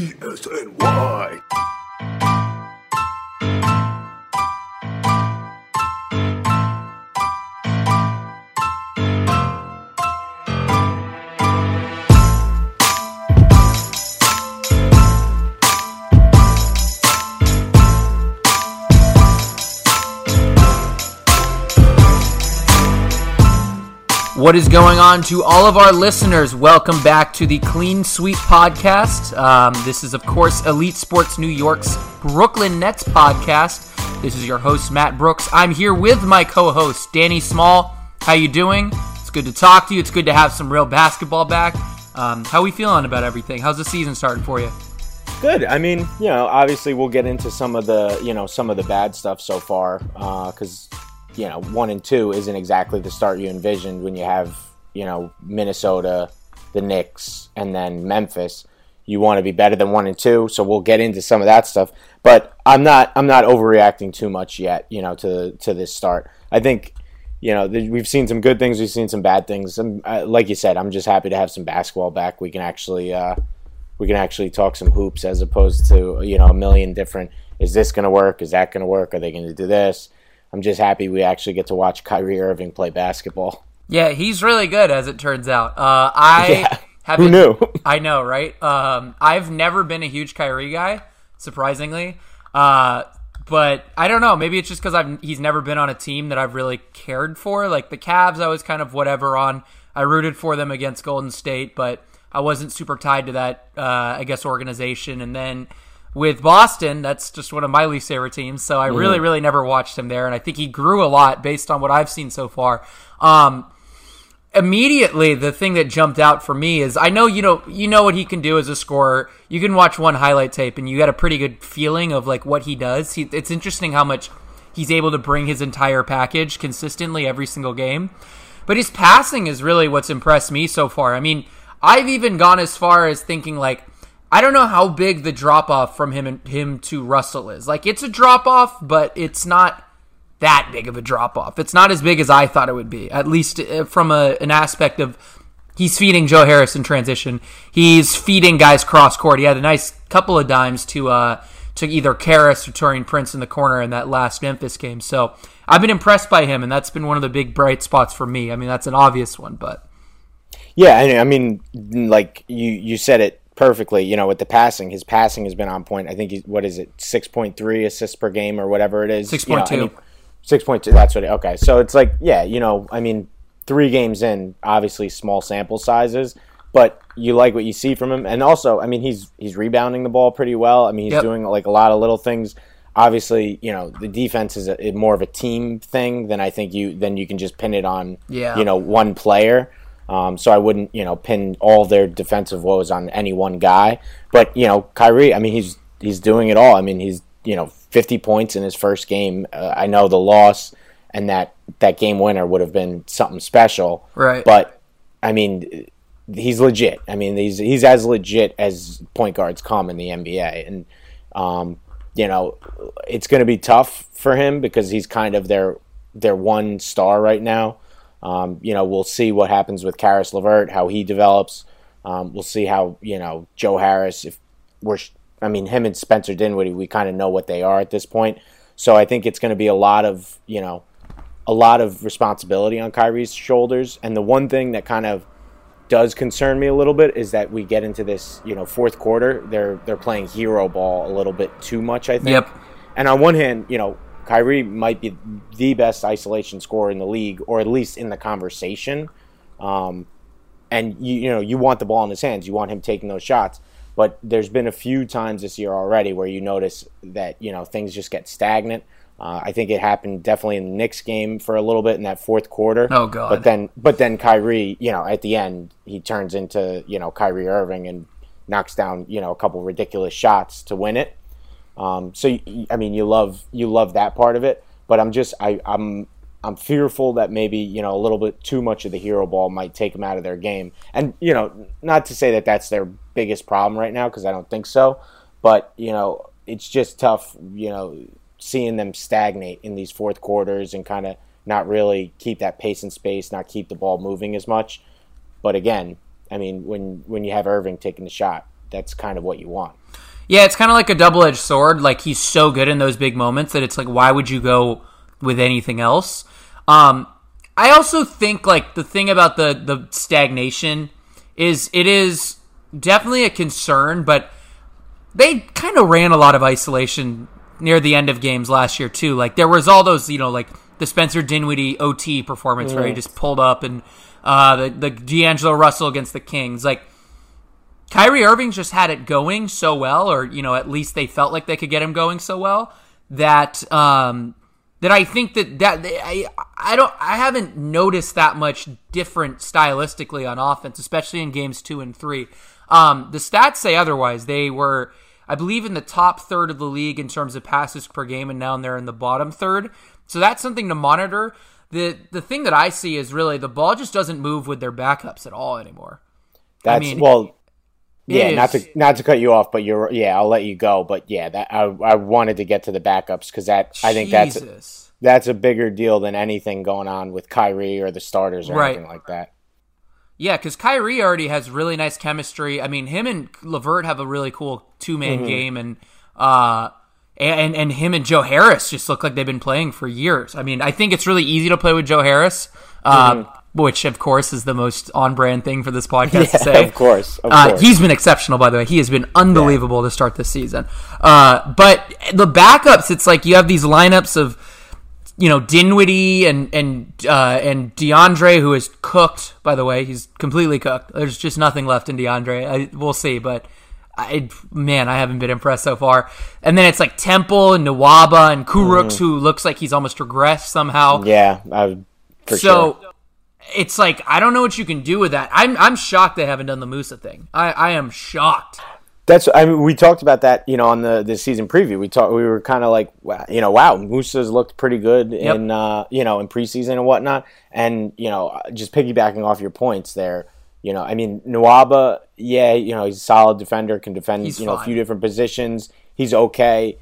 E What is going on to all of our listeners? Welcome back to the Clean Sweep podcast. Um, this is, of course, Elite Sports New York's Brooklyn Nets podcast. This is your host Matt Brooks. I'm here with my co-host Danny Small. How you doing? It's good to talk to you. It's good to have some real basketball back. Um, how we feeling about everything? How's the season starting for you? Good. I mean, you know, obviously we'll get into some of the, you know, some of the bad stuff so far, because you know, one and two isn't exactly the start you envisioned when you have, you know, Minnesota, the Knicks, and then Memphis. You want to be better than one and two, so we'll get into some of that stuff. But I'm not, I'm not overreacting too much yet, you know, to to this start. I think, you know, we've seen some good things, we've seen some bad things. And uh, like you said, I'm just happy to have some basketball back. We can actually, uh, we can actually talk some hoops as opposed to, you know, a million different. Is this going to work? Is that going to work? Are they going to do this? I'm just happy we actually get to watch Kyrie Irving play basketball. Yeah, he's really good, as it turns out. Uh, I Yeah. haven't. Who knew? I know, right? Um, I've never been a huge Kyrie guy, surprisingly. Uh, but I don't know. Maybe it's just because I've he's never been on a team that I've really cared for. Like the Cavs, I was kind of whatever on. I rooted for them against Golden State, but I wasn't super tied to that. Uh, I guess organization. And then with Boston, that's just one of my least favorite teams. So I really, really never watched him there, and I think he grew a lot based on what I've seen so far. Um, immediately the thing that jumped out for me is I know you know you know what he can do as a scorer. You can watch one highlight tape and you get a pretty good feeling of like what he does. He, it's interesting how much he's able to bring his entire package consistently every single game. But his passing is really what's impressed me so far. I mean, I've even gone as far as thinking like I don't know how big the drop off from him and him to Russell is. Like it's a drop off, but it's not that big of a drop off. It's not as big as I thought it would be, at least uh, from a, an aspect of he's feeding Joe Harris in transition. He's feeding guys cross court. He had a nice couple of dimes to uh, to either Caris or Taurean Prince in the corner in that last Memphis game. So I've been impressed by him, and that's been one of the big bright spots for me. I mean, that's an obvious one, but Yeah, I I mean, like you you said it perfectly. You know, with the passing, his passing has been on point. I think he's what is it, six point three assists per game or whatever it is. You know, 6.2. I mean, Six point two. That's what. It, okay, so it's like yeah, you know, I mean, three games in, obviously small sample sizes, but you like what you see from him, and also, I mean, he's he's rebounding the ball pretty well. I mean, he's Yep. doing like a lot of little things. Obviously, you know, the defense is a, more of a team thing than I think you. Then you can just pin it on, Yeah. you know, one player. Um, so I wouldn't, you know, pin all their defensive woes on any one guy. But you know, Kyrie, I mean, he's he's doing it all. I mean, he's you know, 50 points in his first game. Uh, I know the loss and that that game winner would have been something special. Right. But I mean, he's legit. I mean, he's he's as legit as point guards come in the NBA, and um, you know, it's going to be tough for him because he's kind of their their one star right now. Um, you know, we'll see what happens with Caris LeVert, how he develops. Um, we'll see how you know Joe Harris. If we're, I mean, him and Spencer Dinwiddie, we kind of know what they are at this point. So I think it's going to be a lot of you know, a lot of responsibility on Kyrie's shoulders. And the one thing that kind of does concern me a little bit is that we get into this, you know, fourth quarter. They're they're playing hero ball a little bit too much, I think. Yep. And on one hand, you know, Kyrie might be the best isolation scorer in the league, or at least in the conversation. Um, and you you know you want the ball in his hands, you want him taking those shots. But there's been a few times this year already where you notice that you know things just get stagnant. Uh, I think it happened definitely in the Knicks game for a little bit in that fourth quarter. Oh, God. But then, but then Kyrie, you know, at the end he turns into you know Kyrie Irving and knocks down you know a couple ridiculous shots to win it. Um, so I mean, you love you love that part of it, but I'm just I, I'm I'm fearful that maybe you know a little bit too much of the hero ball might take them out of their game, and you know not to say that that's their biggest problem right now because I don't think so, but you know it's just tough you know seeing them stagnate in these fourth quarters and kind of not really keep that pace and space, not keep the ball moving as much. But again, I mean when when you have Irving taking the shot, that's kind of what you want. Yeah, it's kind of like a double edged sword. Like he's so good in those big moments that it's like, why would you go with anything else? Um, I also think like the thing about the the stagnation is it is definitely a concern, but they kind of ran a lot of isolation near the end of games last year too. Like there was all those, you know, like the Spencer Dinwiddie OT performance where he just pulled up and uh, the the D'Angelo Russell against the Kings. Like Kyrie Irving just had it going so well, or you know, at least they felt like they could get him going so well that um, that I think that that I I don't I haven't noticed that much different stylistically on offense, especially in games two and three. Um, the stats say otherwise. They were, I believe, in the top third of the league in terms of passes per game, and now they're in the bottom third. So that's something to monitor. the The thing that I see is really the ball just doesn't move with their backups at all anymore. That's I mean, well, yeah. Not to not to cut you off, but you're yeah. I'll let you go, but yeah, that I I wanted to get to the backups because that I think that's Jesus. that's a bigger deal than anything going on with Kyrie or the starters or Right. anything like that. Yeah, because Kyrie already has really nice chemistry. I mean, him and LeVert have a really cool two man Mm-hmm. game, and uh, and and him and Joe Harris just look like they've been playing for years. I mean, I think it's really easy to play with Joe Harris, uh, Mm-hmm. Which of course is the most on brand thing for this podcast to say. of course, of Uh, course. he's been exceptional, by the way. He has been unbelievable to start this season. Uh, but the backups, it's like you have these lineups of, you know, Dinwiddie and and uh, and DeAndre, who is cooked. By the way, he's completely cooked. There's just nothing left in DeAndre. I, we'll see, but. I, man, I haven't been impressed so far. And then it's like Temple and Nwaba and Kurucs, who looks like he's almost regressed somehow. yeah, I, for so sure. It's like I don't know what you can do with that. I'm I'm shocked they haven't done the Musa thing. I, I am shocked. That's I mean we talked about that you know on the the season preview we talked we were kind of like wow, you know wow Musa's looked pretty good Yep. in uh, you know in preseason and whatnot and you know just piggybacking off your points there you know I mean Nwaba yeah you know he's a solid defender can defend He's you know a few different positions he's okay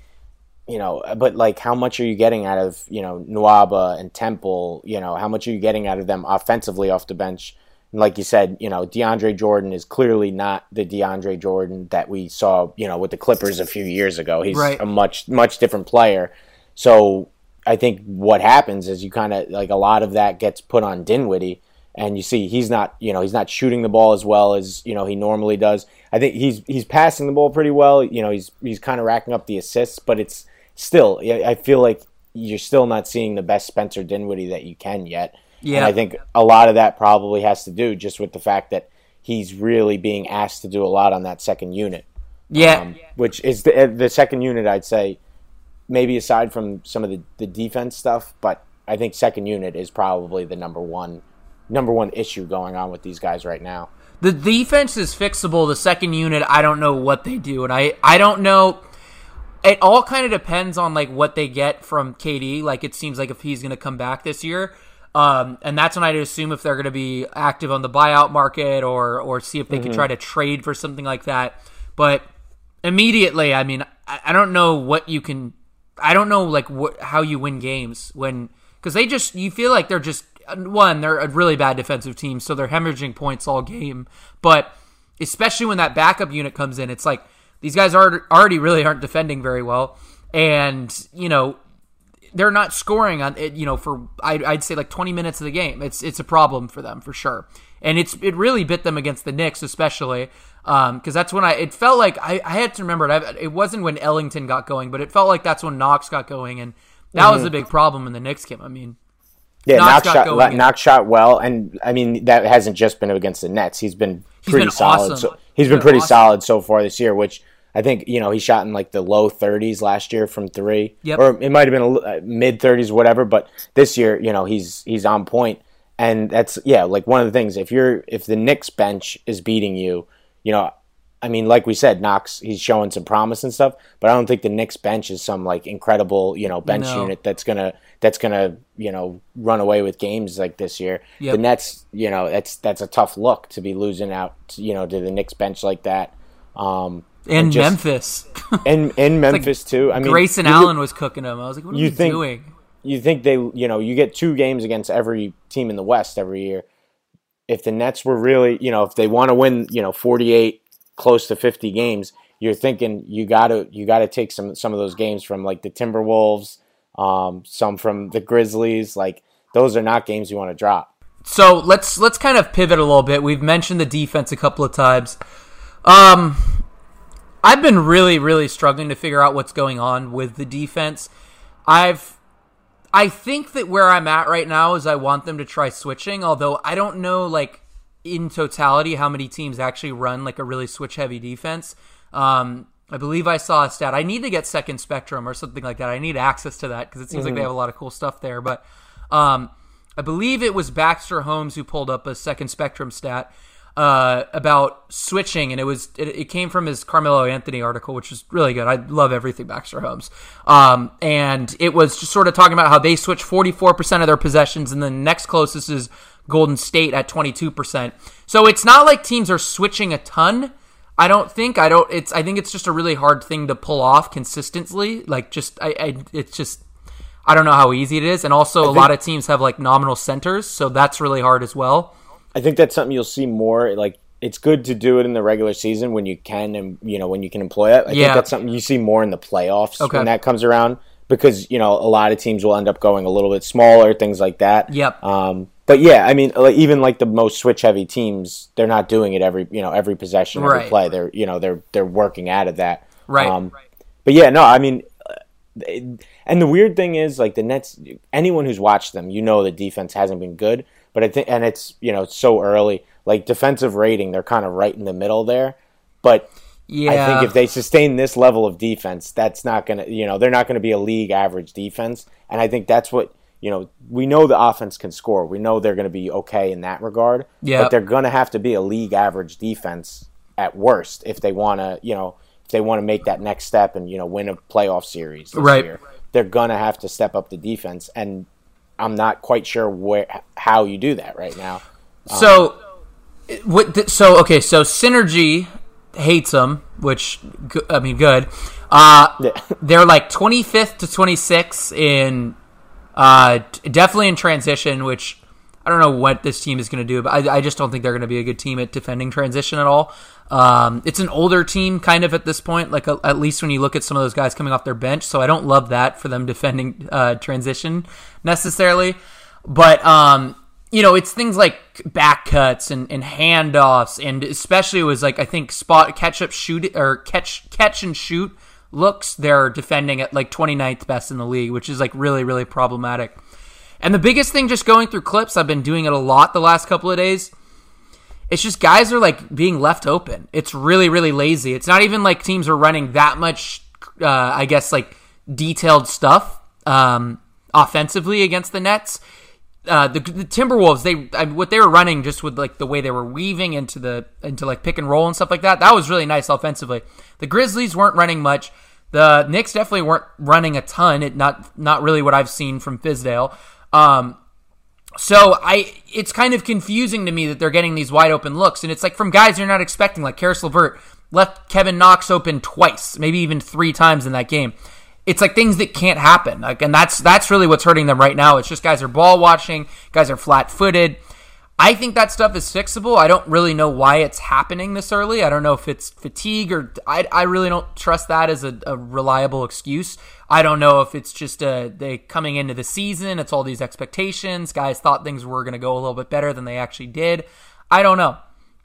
you know but like how much are you getting out of you know Nwaba and Temple you know how much are you getting out of them offensively off the bench and like you said, you know, DeAndre Jordan is clearly not the DeAndre Jordan that we saw, you know, with the Clippers a few years ago. He's Right. a much much different player. So I think what happens is you kind of like a lot of that gets put on Dinwiddie, and you see he's not, you know, he's not shooting the ball as well as you know he normally does. I think he's he's passing the ball pretty well. You know, he's he's kind of racking up the assists, but it's still I I feel like you're still not seeing the best Spencer Dinwiddie that you can yet. Yeah. And I think a lot of that probably has to do just with the fact that he's really being asked to do a lot on that second unit, Yeah, um, which is the, the second unit, I'd say, maybe aside from some of the, the defense stuff, but I think second unit is probably the number one number one issue going on with these guys right now. the defense is fixable. The second unit, I don't know what they do, and I I don't know. It all kind of depends on like what they get from KD. Like it seems like if he's going to come back this year. Um, and that's when I'd assume if they're going to be active on the buyout market or or see if they could try to trade for something like that. But immediately, I mean, I, I don't know what you can. I don't know like what how you win games when because they just you feel like they're just one they're a really bad defensive team, so they're hemorrhaging points all game. But especially when that backup unit comes in, it's like these guys are already really aren't defending very well, and you know they're not scoring on it. You know, for I'd, I'd say like 20 minutes of the game, it's it's a problem for them for sure. And it's it really bit them against the Knicks, especially um, because that's when I it felt like I, I had to remember it. It wasn't when Ellington got going, but it felt like that's when Knox got going, and that was the mm-hmm. big problem in the Knicks game. I mean, Yeah, Knox Knox, shot Knox shot well, and I mean that hasn't just been against the Nets. He's been pretty been solid. awesome. So he's been been pretty awesome. solid so far this year. Which I think you know he shot in like the low 30s last year from three, Yep. or it might have been a mid 30s, whatever. But this year, you know, he's he's on point, and that's yeah, like one of the things. If you're if the Knicks bench is beating you, you know. I mean, like we said, Knox, he's showing some promise and stuff, but I don't think the Knicks bench is some like incredible, you know, bench No. unit that's gonna that's gonna you know run away with games like this year. Yep. The Nets, you know, that's that's a tough look to be losing out, to, you know, to the Knicks bench like that. Um, in just- Memphis, in in Memphis too. I mean, Grayson Allen was cooking them. I was like, what are you think- doing? You think they, you know, you get two games against every team in the West every year. If the Nets were really, you know, if they want to win, you know, forty eight, close to fifty games, you're thinking you got to you got to take some some of those games from like the Timberwolves, um, some from the Grizzlies. Like those are not games you want to drop. So let's let's kind of pivot a little bit. We've mentioned the defense a couple of times. Um, I've been really really struggling to figure out what's going on with the defense. I've I think that where I'm at right now is I want them to try switching, although I don't know like in totality how many teams actually run like a really switch heavy defense. Um, I believe I saw a stat. I need to get Second Spectrum or something like that. I need access to that because it seems mm-hmm. like they have a lot of cool stuff there. But um, I believe it was Baxter Holmes who pulled up a Second Spectrum stat uh, about switching, and it was it, it, came from his Carmelo Anthony article, which is really good. I love everything Baxter Holmes, um, and it was just sort of talking about how they switch forty four percent of their possessions, and the next closest is Golden State at twenty two percent. So it's not like teams are switching a ton. I don't think I don't. It's I think it's just a really hard thing to pull off consistently. Like just I, I it's just I don't know how easy it is, and also a lot of teams have like nominal centers, so that's really hard as well. I think that's something you'll see more. Like it's good to do it in the regular season when you can, and you know when you can employ it. I yeah. think that's something you see more in the playoffs okay. when that comes around because you know a lot of teams will end up going a little bit smaller, things like that. Yep. Um, but yeah, I mean, like, even like the most switch heavy teams, they're not doing it every you know every possession, every right. play. They're you know they're they're working out of that. Right. Um, right. But yeah, no, I mean, and the weird thing is like the Nets. Anyone who's watched them, you know, the defense hasn't been good. But I think, and it's you know so early. Like defensive rating, they're kind of right in the middle there. But yeah. I think if they sustain this level of defense, that's not gonna you know they're not gonna be a league average defense. And I think that's what you know. We know the offense can score. We know they're gonna be okay in that regard. Yeah. But they're gonna have to be a league average defense at worst if they want to you know if they want to make that next step and you know win a playoff series right. Year, they're gonna have to step up the defense and I'm not quite sure where how you do that right now. So, um, what? So okay, so synergy hates them, which I mean, good. Uh, yeah. they're like 25th to 26th in, uh, definitely in transition, which I don't know what this team is going to do, but I, I, just don't think they're going to be a good team at defending transition at all. Um, it's an older team, kind of at this point, like a, at least when you look at some of those guys coming off their bench. So I don't love that for them defending uh, transition necessarily. But um, you know, it's things like back cuts and, and handoffs, and especially it was like I think spot catch up shoot or catch catch and shoot looks. They're defending at like 29th best in the league, which is like really really problematic. And the biggest thing, just going through clips, I've been doing it a lot the last couple of days it's just guys are like being left open. It's really, really lazy. It's not even like teams are running that much, uh, I guess, like detailed stuff um, offensively against the Nets. Uh, the, the, Timberwolves, they I, what they were running just with like the way they were weaving into the into like pick and roll and stuff like that. That was really nice offensively. The Grizzlies weren't running much. The Knicks definitely weren't running a ton. It not not really what I've seen from Fizdale. Um, so I, it's kind of confusing to me that they're getting these wide open looks, and it's like from guys you're not expecting, like Caris LeVert left Kevin Knox open twice, maybe even three times in that game. It's like things that can't happen, like, and that's that's really what's hurting them right now. It's just guys are ball watching, guys are flat footed. I think that stuff is fixable. I don't really know why it's happening this early. I don't know if it's fatigue or I, I really don't trust that as a, a reliable excuse. I don't know if it's just uh, they coming into the season. It's all these expectations. Guys thought things were going to go a little bit better than they actually did. I don't know.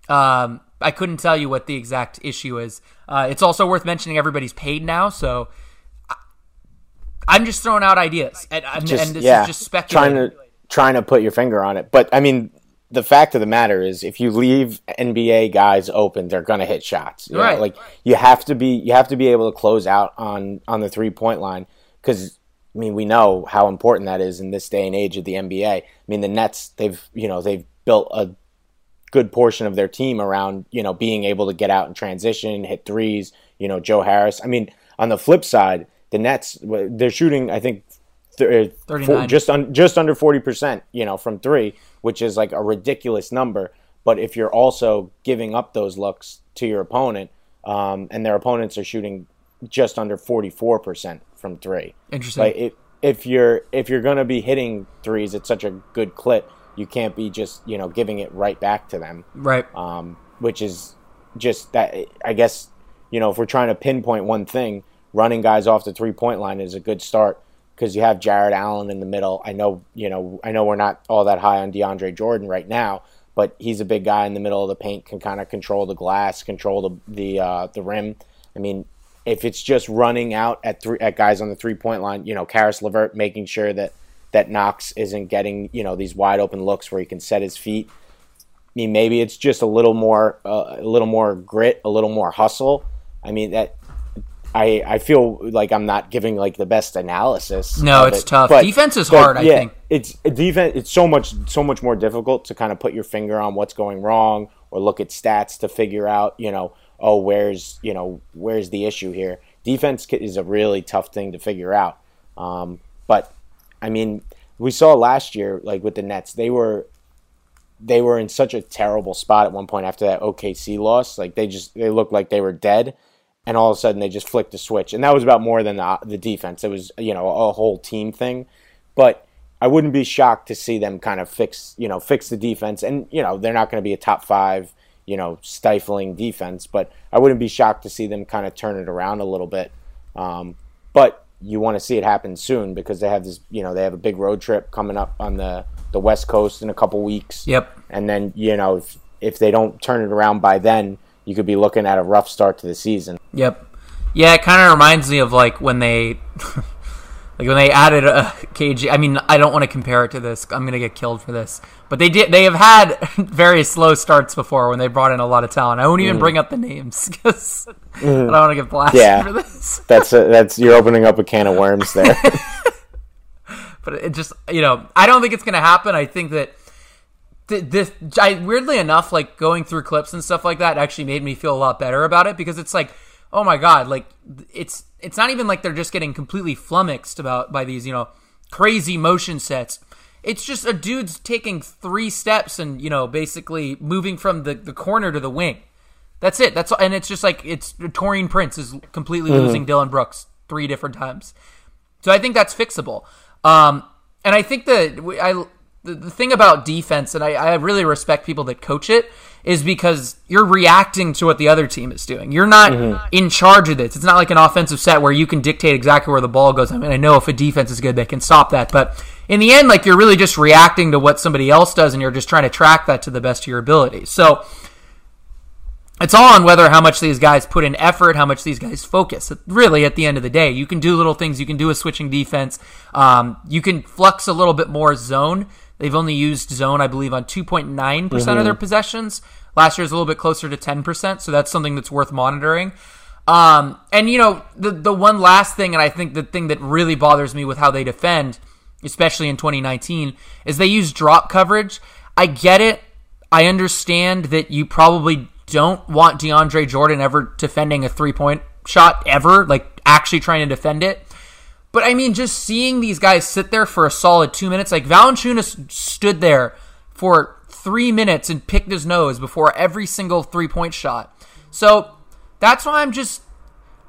Um, I couldn't tell you what the exact issue is. Uh, it's also worth mentioning everybody's paid now, so I'm just throwing out ideas, and, just, and this yeah, is just speculating. Trying to trying to put your finger on it, but I mean, the fact of the matter is, if you leave NBA guys open, they're going to hit shots. You right. Know? Like you have to be, you have to be able to close out on on the three point line because I mean we know how important that is in this day and age of the NBA. I mean the Nets, they've you know they've built a good portion of their team around you know being able to get out and transition, hit threes. You know Joe Harris. I mean on the flip side, the Nets they're shooting I think th- uh, just un- just under forty percent. You know from three which is like a ridiculous number. But if you're also giving up those looks to your opponent, um, and their opponents are shooting just under 44% from three. Interesting. Like if, if you're if you're going to be hitting threes at such a good clip, you can't be just, you know, giving it right back to them. Right. Um, which is just that I guess you know, if we're trying to pinpoint one thing, running guys off the three point line is a good start because you have Jarrett Allen in the middle. I know, you know, I know we're not all that high on DeAndre Jordan right now, but he's a big guy in the middle of the paint, can kind of control the glass, control the the uh, the rim. I mean, if it's just running out at three at guys on the three point line, you know, Caris LeVert making sure that that Knox isn't getting you know these wide open looks where he can set his feet. I mean, maybe it's just a little more uh, a little more grit, a little more hustle. I mean that. I, I feel like I'm not giving like the best analysis. No, it's it. tough. But, defense is hard. yeah, I think it's defense. It's so much so much more difficult to kind of put your finger on what's going wrong or look at stats to figure out you know oh where's you know where's the issue here. Defense is a really tough thing to figure out. Um, but I mean, we saw last year like with the Nets, they were they were in such a terrible spot at one point after that OKC loss. Like they just they looked like they were dead, and all of a sudden they just flicked a switch, and that was about more than the the defense. It was you know a whole team thing, but. I wouldn't be shocked to see them kind of fix, you know, fix the defense. And you know, they're not going to be a top five, you know, stifling defense. But I wouldn't be shocked to see them kind of turn it around a little bit. Um, but you want to see it happen soon because they have this, you know, they have a big road trip coming up on the the West Coast in a couple weeks. Yep. And then you know, if if they don't turn it around by then, you could be looking at a rough start to the season. Yep. Yeah, it kind of reminds me of like when they, like when they added uh, a KG. I mean, I don't want to compare it to this. I'm gonna get killed for this. But they did. They have had very slow starts before when they brought in a lot of talent. I won't even mm. bring up the names because mm. I don't want to get blasted Yeah. for this. That's a, that's you're opening up a can of worms there. but it just you know I don't think it's gonna happen. I think that th- this I, weirdly enough, like going through clips and stuff like that, actually made me feel a lot better about it because it's like, oh my god, like it's it's not even like they're just getting completely flummoxed about by these you know crazy motion sets. It's just a dude's taking three steps and you know basically moving from the, the corner to the wing. That's it. That's and it's just like it's Taurean Prince is completely losing Dillon Brooks three different times. So I think that's fixable. Um, and I think that we- I the, the thing about defense, and I, I really respect people that coach it, is because you're reacting to what the other team is doing. You're not in charge of this. It's not like an offensive set where you can dictate exactly where the ball goes. I mean, I know if a defense is good, they can stop that, but in the end, like you're really just reacting to what somebody else does, and you're just trying to track that to the best of your ability. So it's all on whether how much these guys put in effort, how much these guys focus. Really, at the end of the day, you can do little things. You can do a switching defense. Um, you can flux a little bit more zone. They've only used zone, I believe, on 2.9% of their possessions. Last year's a little bit closer to 10%, so that's something that's worth monitoring. Um, and, you know, the, the one last thing, and I think the thing that really bothers me with how they defend, especially in 2019, is they use drop coverage. I get it. I understand that you probably don't want DeAndre Jordan ever defending a three point shot ever, like actually trying to defend it. But I mean, just seeing these guys sit there for a solid two minutes, like Valanciunas stood there for three minutes and picked his nose before every single three point shot. So that's why I'm just,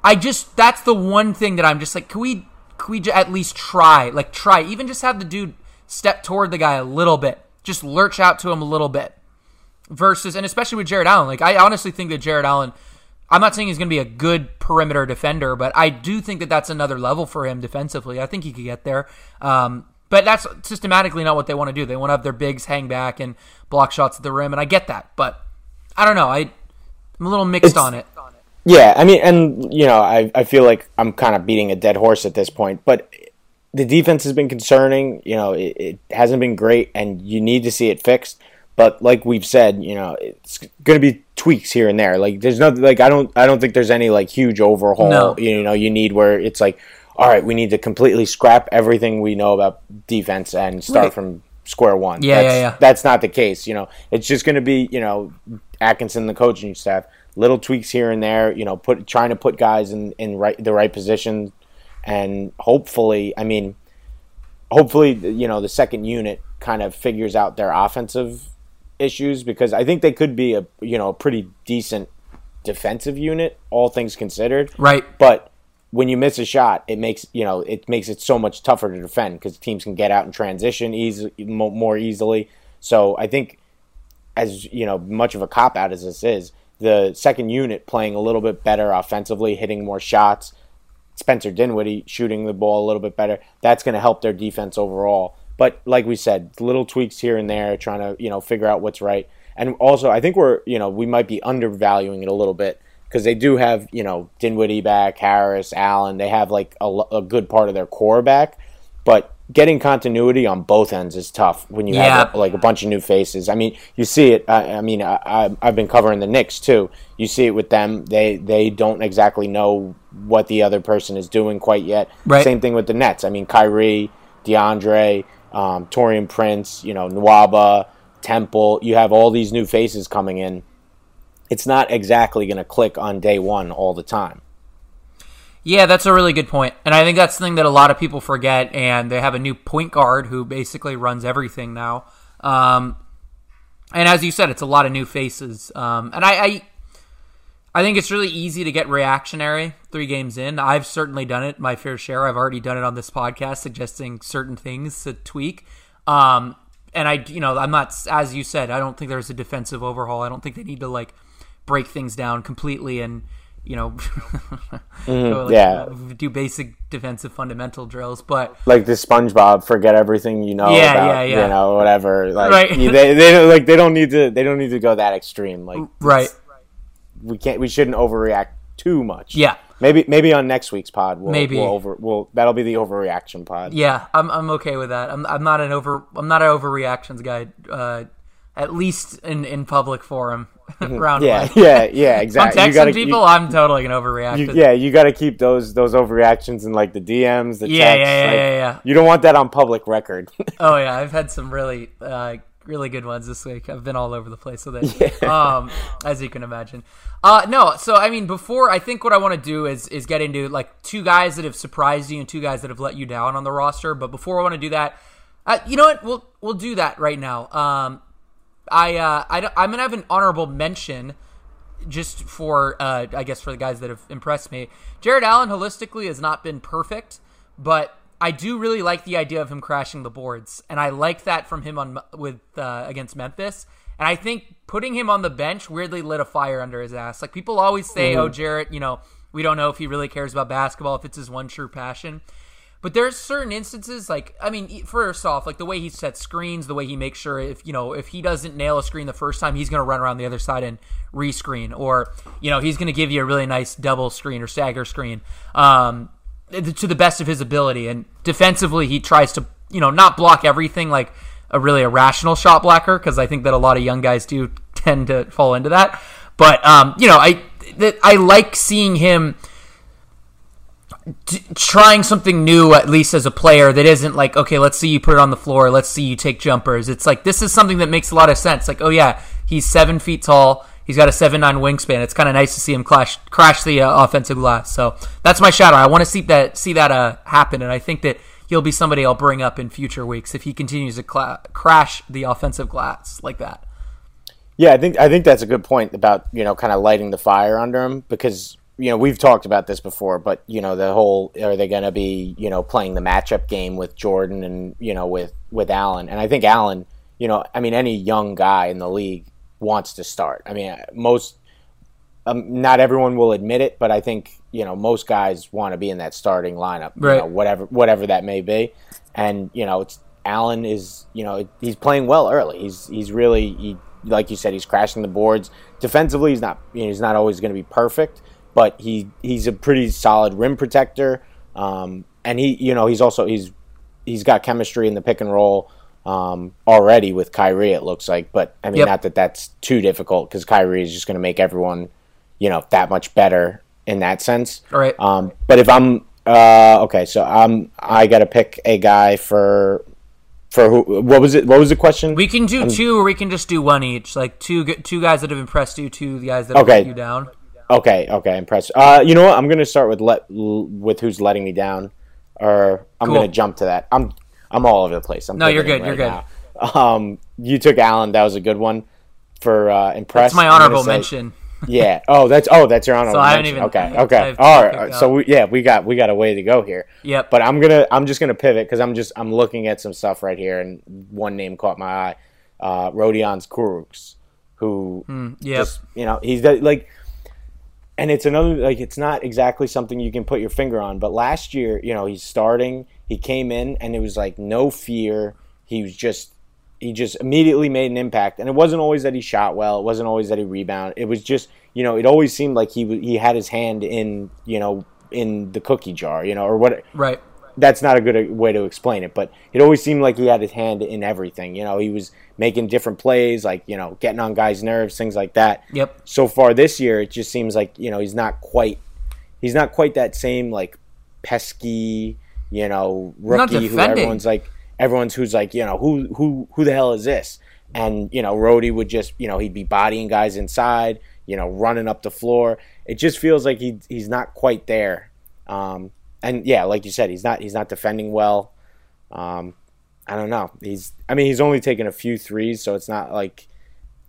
I just, that's the one thing that I'm just like, can we, can we at least try, like try, even just have the dude step toward the guy a little bit, just lurch out to him a little bit versus, and especially with Jarrett Allen. Like, I honestly think that Jarrett Allen, I'm not saying he's going to be a good perimeter defender, but I do think that that's another level for him defensively. I think he could get there. Um, but that's systematically not what they want to do. They want to have their bigs hang back and block shots at the rim, and I get that. But I don't know. I, I'm a little mixed It's- on it. Yeah, I mean, and you know, I I feel like I'm kind of beating a dead horse at this point, but the defense has been concerning. You know, it, it hasn't been great, and you need to see it fixed. But like we've said, you know, it's going to be tweaks here and there. Like there's no like I don't I don't think there's any like huge overhaul. No. You know, you need where it's like, all right, we need to completely scrap everything we know about defense and start Right. from square one. Yeah, that's, yeah, yeah. That's not the case. You know, it's just going to be you know Atkinson, the coaching staff, little tweaks here and there. You know, put trying to put guys in in right the right position, and hopefully, I mean, hopefully, you know, the second unit kind of figures out their offensive issues because I think they could be a you know a pretty decent defensive unit, all things considered. Right. But when you miss a shot, it makes you know it makes it so much tougher to defend because teams can get out and transition easy more easily. So I think, as you know, much of a cop out as this is, the second unit playing a little bit better offensively, hitting more shots. Spencer Dinwiddie shooting the ball a little bit better. That's going to help their defense overall. But like we said, little tweaks here and there, trying to you know figure out what's right. And also, I think we're you know we might be undervaluing it a little bit because they do have you know Dinwiddie back, Harris, Allen. They have like a, a good part of their core back, but getting continuity on both ends is tough when you Yeah. have like a bunch of new faces. I mean, you see it. I, I mean, I, I've been covering the Knicks too. You see it with them. They they don't exactly know what the other person is doing quite yet. Right. Same thing with the Nets. I mean, Kyrie, DeAndre, um, Taurean Prince, you know, Nwaba, Temple. You have all these new faces coming in. It's not exactly going to click on day one all the time. Yeah, that's a really good point. And I think that's the thing that a lot of people forget. And they have a new point guard who basically runs everything now. Um, and as you said, it's a lot of new faces. Um, and I, I, I think it's really easy to get reactionary three games in. I've certainly done it my fair share. I've already done it on this podcast, suggesting certain things to tweak. Um, and I, you know, I'm not, as you said, I don't think there's a defensive overhaul. I don't think they need to like break things down completely and, you know, go, like, yeah. do basic defensive fundamental drills. But like the SpongeBob, forget everything you know Yeah, about, yeah, yeah. you know, whatever. Like Right. they, they like they don't need to they don't need to go that extreme. Like right, we can't we shouldn't overreact too much. yeah. Maybe maybe on next week's pod we'll Maybe. we'll over we'll that'll be the overreaction pod. Yeah, I'm I'm okay with that. I'm I'm not an over I'm not an overreactions guy. Uh, at least in in public forum, round Yeah, one. yeah, yeah, I'm exactly. texting You gotta, people. you- I'm totally gonna overreact. you- yeah, you got to keep those those overreactions in like the DMs, the Yeah, texts. yeah, yeah, like, yeah, yeah. You don't want that on public record. Oh yeah, I've had some really uh, really good ones this week. I've been all over the place with it. Um, as you can imagine. Uh, no, so I mean, before I think what I want to do is is get into like two guys that have surprised you and two guys that have let you down on the roster. But before I want to do that, uh, you know what? We'll we'll do that right now. Um, I uh, I I'm gonna have an honorable mention just for uh, I guess for the guys that have impressed me. Jarrett Allen holistically has not been perfect, but I do really like the idea of him crashing the boards, and I like that from him on with uh, against Memphis. And I think putting him on the bench weirdly lit a fire under his ass. Like people always say, "Oh, Jarrett, you know, we don't know if he really cares about basketball, if it's his one true passion." But there's certain instances, like I mean, first off, like the way he sets screens, the way he makes sure if you know if he doesn't nail a screen the first time, he's going to run around the other side and rescreen, or you know he's going to give you a really nice double screen or stagger screen um, to the best of his ability. And defensively, he tries to you know not block everything like a really irrational shot blocker because I think that a lot of young guys do tend to fall into that. But um, you know, I I like seeing him t- trying something new at least as a player that isn't like okay let's see you put it on the floor let's see you take jumpers it's like this is something that makes a lot of sense like oh yeah he's seven feet tall he's got a seven nine wingspan. It's kind of nice to see him crash crash the uh, offensive glass. So that's my shadow i want to see that see that uh, happen and i think that he'll be somebody i'll bring up in future weeks if he continues to crash the offensive glass like that. Yeah, I think I think that's a good point about you know kind of lighting the fire under him because you know we've talked about this before, but you know the whole are they going to be you know playing the matchup game with Jordan and you know with with Allen, and I think Allen, you know, I mean any young guy in the league wants to start. I mean most. Um, not everyone will admit it, but I think you know most guys want to be in that starting lineup, you know, whatever whatever that may be. And you know, it's Allen is you know he's playing well early. He's he's really he, like you said he's crashing the boards defensively. He's not you know, he's not always going to be perfect, but he he's a pretty solid rim protector. Um, and he you know he's also he's he's got chemistry in the pick and roll um, already with Kyrie. It looks like, but I mean Yep. not that that's too difficult because Kyrie is just going to make everyone you know that much better in that sense. All right. Um, but if I'm uh, okay, so I'm I got to pick a guy for for who? What was it? What was the question? we can do two or we can just do one each like two two guys that have impressed you two guys that have Okay. let you down okay, okay, impressed. Uh, you know what? I'm gonna start with let with who's letting me down, or I'm Cool. gonna jump to that. I'm I'm all over the place. I'm No, you're good, you're right now. Um, you took Allen. That was a good one for uh, impressed. That's my honorable say- mention. Yeah. Oh, that's oh, that's your honorable I haven't mention. even- okay. I- Okay. I've All right. So we, yeah, we got we got a way to go here. Yep. But I'm gonna I'm just gonna pivot because I'm just I'm looking at some stuff right here, and one name caught my eye. Uh, Rodions Kurucs. who yep. just you know he's like and it's another like it's not exactly something you can put your finger on but last year you know he's starting he came in and it was like no fear he was just he just immediately made an impact and it wasn't always that he shot well it wasn't always that he rebounded it was just you know it always seemed like he he had his hand in you know in the cookie jar you know or what Right. that's not a good way to explain it, but it always seemed like he had his hand in everything. You know, he was making different plays, like you know, getting on guys' nerves, things like that. Yep. So far this year, it just seems like you know he's not quite, he's not quite that same like pesky, you know, rookie who everyone's like, everyone's who's like, you know, who who who the hell is this? And you know, Rhodey would just, you know, he'd be bodying guys inside, you know, running up the floor. It just feels like he he's not quite there. Um, and yeah, like you said, he's not he's not defending well. Um, I don't know. He's I mean he's only taken a few threes, so it's not like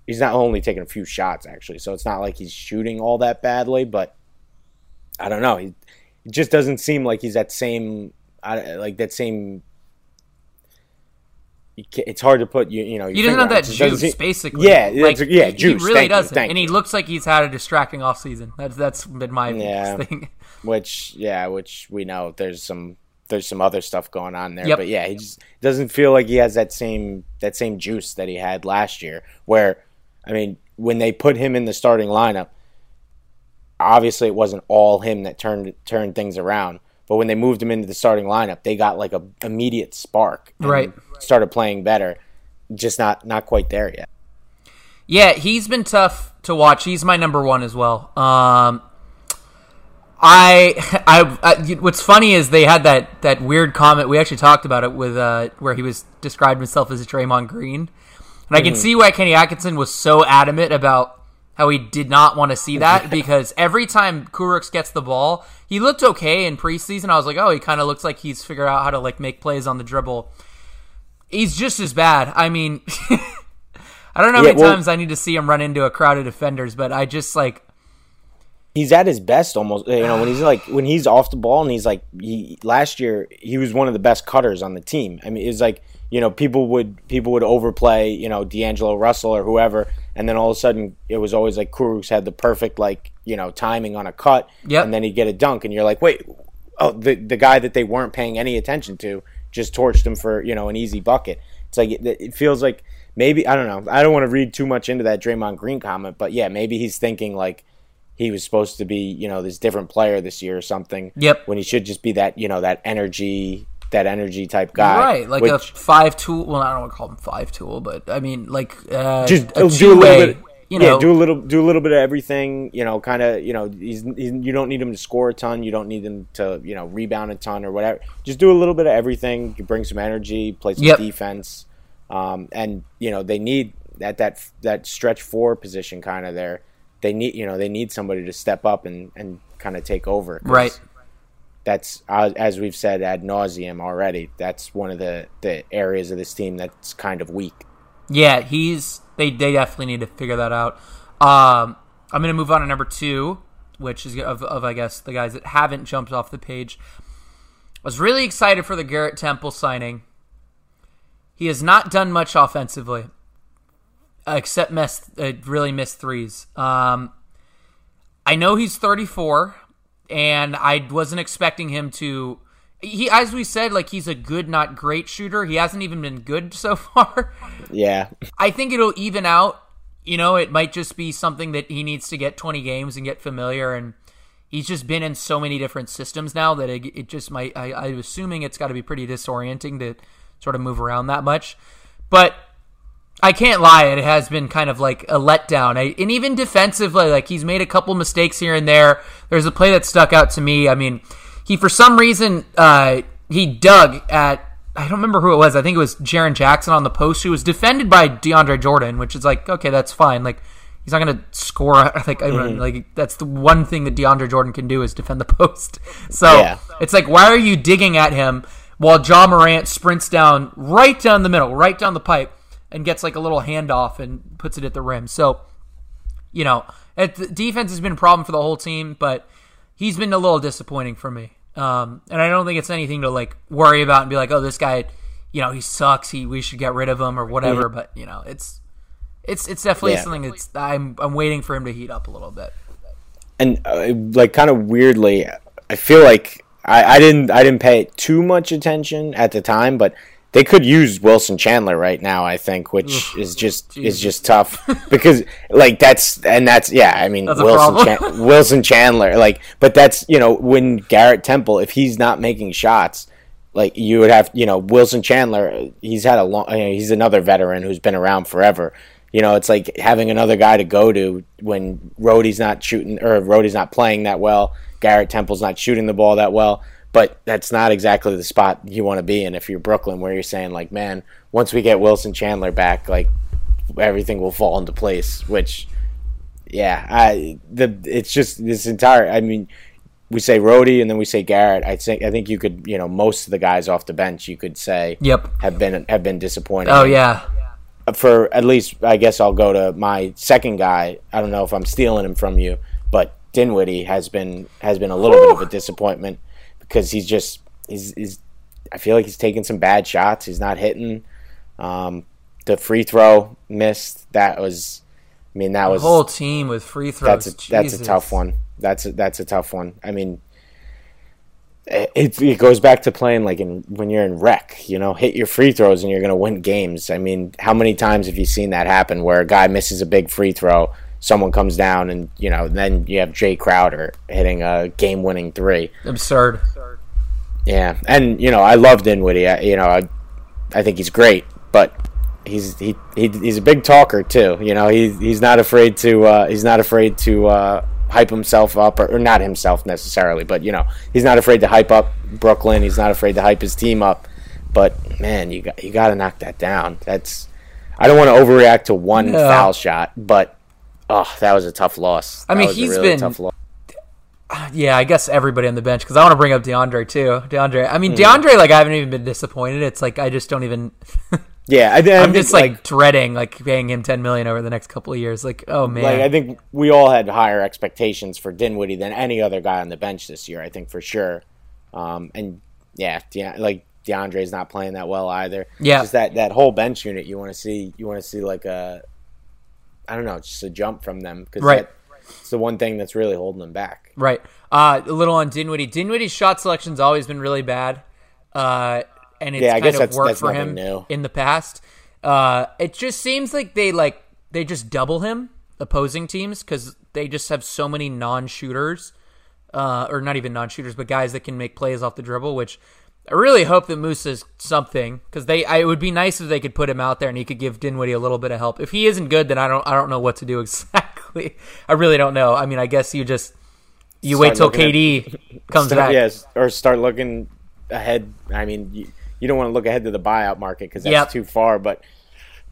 he's not only taking a few shots actually. So it's not like he's shooting all that badly, but I don't know. He it just doesn't seem like he's that same like that same. It's hard to put you you know. He doesn't have that juice, basically. Yeah, like, yeah, juice. He really Thank doesn't, thank and he looks like he's had a distracting off season. That's that's been my Yeah. thing. which yeah, which we know there's some there's some other stuff going on there. Yep. But yeah, he just doesn't feel like he has that same that same juice that he had last year. Where I mean, when they put him in the starting lineup, obviously it wasn't all him that turned turned things around. But when they moved him into the starting lineup, they got like a immediate spark. and Right. Started playing better. Just not not quite there yet. Yeah, he's been tough to watch. He's my number one as well. Um, I, I, I, what's funny is they had that that weird comment. We actually talked about it with uh, where he was described himself as a Draymond Green, and I can see why Kenny Atkinson was so adamant about how he did not want to see that because every time Kurucs gets the ball, he looked okay in preseason. I was like, oh, he kind of looks like he's figured out how to like make plays on the dribble. He's just as bad. I mean, I don't know how Yeah, many well- times I need to see him run into a crowd of defenders, but I just like he's at his best almost you know when he's like when he's off the ball and he's like he last year he was one of the best cutters on the team i mean it's like you know people would people would overplay you know d'angelo russell or whoever and then all of a sudden it was always like Kurucs had the perfect like you know timing on a cut Yep. and then he'd get a dunk and you're like wait oh the the guy that they weren't paying any attention to just torched him for you know an easy bucket it's like it, it feels like maybe i don't know i don't want to read too much into that Draymond Green comment but yeah maybe he's thinking like he was supposed to be, you know, this different player this year or something. Yep. When he should just be that, you know, that energy, that energy type guy. right, like a five tool. Well, I don't want to call him five tool, but I mean like uh, just a do a little bit. You know, yeah, do a little, do a little bit of everything. You know, kind of. You know, he's, he's you don't need him to score a ton. You don't need him to, you know, rebound a ton or whatever. Just do a little bit of everything. You bring some energy, play some Yep. defense, um, and you know they need at that that stretch four position kind of there. They need, you know, they need somebody to step up and and kind of take over. Right. That's uh, as we've said ad nauseum already. That's one of the the areas of this team that's kind of weak. Yeah, he's they they definitely need to figure that out. Um, I'm gonna move on to number two, which is of, of I guess the guys that haven't jumped off the page. I was really excited for the Garrett Temple signing. He has not done much offensively, except miss uh, really missed threes. Um, I know he's 34, and I wasn't expecting him to. He, as we said, like he's a good, not great shooter. He hasn't even been good so far. Yeah, I think it'll even out. You know, it might just be something that he needs to get 20 games and get familiar. And he's just been in so many different systems now that it, it just might. I, I'm assuming it's got to be pretty disorienting to sort of move around that much. But I can't lie, it has been kind of like a letdown. I, and even defensively, like he's made a couple mistakes here and there. There's a play that stuck out to me. I mean, he for some reason uh, he dug at I don't remember who it was. I think it was Jaren Jackson on the post who was defended by DeAndre Jordan, which is like okay, that's fine. Like he's not going to score. Like I don't, like that's the one thing that DeAndre Jordan can do is defend the post. So Yeah. it's like why are you digging at him while Ja Morant sprints down right down the middle, right down the pipe, and gets like a little handoff and puts it at the rim. So you know, it, the defense has been a problem for the whole team, but he's been a little disappointing for me. Um, and I don't think it's anything to like worry about and be like, oh, this guy, you know, he sucks. He we should get rid of him or whatever. But you know, it's it's it's definitely Yeah. something that's I'm I'm waiting for him to heat up a little bit. and uh, like kind of weirdly, I feel like I, I didn't I didn't pay too much attention at the time, but they could use Wilson Chandler right now. I think, which is just is just tough because like that's and that's yeah. I mean Wilson. Chan- Wilson Chandler like, but that's you know when Garrett Temple if he's not making shots. Like you would have, you know, Wilson Chandler. He's had a long. you know, He's another veteran who's been around forever. You know, it's like having another guy to go to when Rhodey's not shooting or Rhodey's not playing that well. Garrett Temple's not shooting the ball that well. But that's not exactly the spot you want to be in if you're Brooklyn, where you're saying like, man, once we get Wilson Chandler back, like everything will fall into place. Which, yeah, I the it's just this entire. I mean, we say Rhodey and then we say Garrett. I think I think you could you know most of the guys off the bench you could say Yep. have been have been disappointed. Oh yeah. Uh, for at least I guess I'll go to my second guy. I don't know if I'm stealing him from you, but Dinwiddie has been has been a little bit of a disappointment because he's just he's, he's I feel like he's taking some bad shots. He's not hitting. Um, the free throw missed. That was, I mean, that was the Whole team with free throws. that's a, that's a tough one. That's a, that's a tough one. I mean, it, it goes back to playing like in when you're in rec. You know, hit your free throws and you're going to win games. I mean, how many times have you seen that happen where a guy misses a big free throw, someone comes down, and you know, then you have Jae Crowder hitting a game-winning three. Absurd. Yeah, and you know, I love Dinwiddie. I, you know, I, I think he's great, but he's he, he he's a big talker too. You know, he's he's not afraid to uh, he's not afraid to uh, hype himself up, or, or not himself necessarily, but you know, he's not afraid to hype up Brooklyn. He's not afraid to hype his team up. But man, you got you got to knock that down. That's I don't want to overreact to one No. foul shot, but oh, that was a tough loss. I That mean, he's really been- tough loss. Yeah, I guess everybody on the bench because I want to bring up DeAndre too. DeAndre. I mean, Hmm. DeAndre. Like I haven't even been disappointed. It's like I just don't even. Yeah, I, think, just like, dreading like paying him 10 million over the next couple of years. Like, oh man. Like I think we all had higher expectations for Dinwiddie than any other guy on the bench this year. I think for sure. Um, and yeah, De- like DeAndre's not playing that well either. Yeah. just that that whole bench unit. You want to see. You want to see like a, I don't know, it's just a jump from them because Right. it's the one thing that's really holding them back. Right. Uh, a little on Dinwiddie. Dinwiddie's shot selection's always been really bad, uh, and it's Yeah, I kind guess of that's- worked that's for him new. in the past. Uh, it just seems like they like they just double him opposing teams because they just have so many non-shooters, uh, or not even non-shooters, but guys that can make plays off the dribble. Which I really hope that Moose is something because they. I, it would be nice if they could put him out there and he could give Dinwiddie a little bit of help. If he isn't good, then I don't. I don't know what to do exactly. I really don't know. I mean, I guess you just you wait till Start KD comes Start- back. yes, or start looking ahead. I mean, you, you don't want to look ahead to the buyout market because that's Yep. too far. But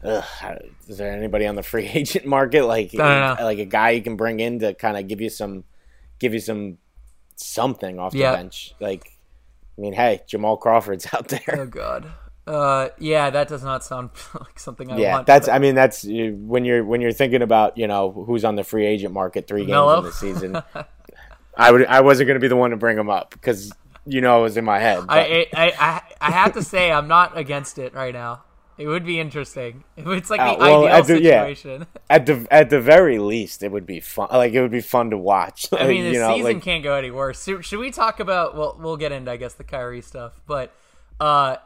ugh, is there anybody on the free agent market like like a guy you can bring in to kind of give you some give you some something off the Yeah. bench? Like, I mean, hey, Jamal Crawford's out there. Oh god. Uh, yeah, that does not sound like something I Yeah, want. that's. I mean, that's you- when you're when you're thinking about you know who's on the free agent market three games Melo? in the season. I would. I wasn't going to be the one to bring him up because you know it was in my head. but- I, I I I have to say I'm not against it right now. It would be interesting. It's like Uh, the well, ideal do- yeah. situation. at the at the very least, it would be fun. Like it would be fun to watch. I mean, the you know, season like can't go any worse. So, should we talk about? Well, we'll get into, I guess, the Kyrie stuff, but uh,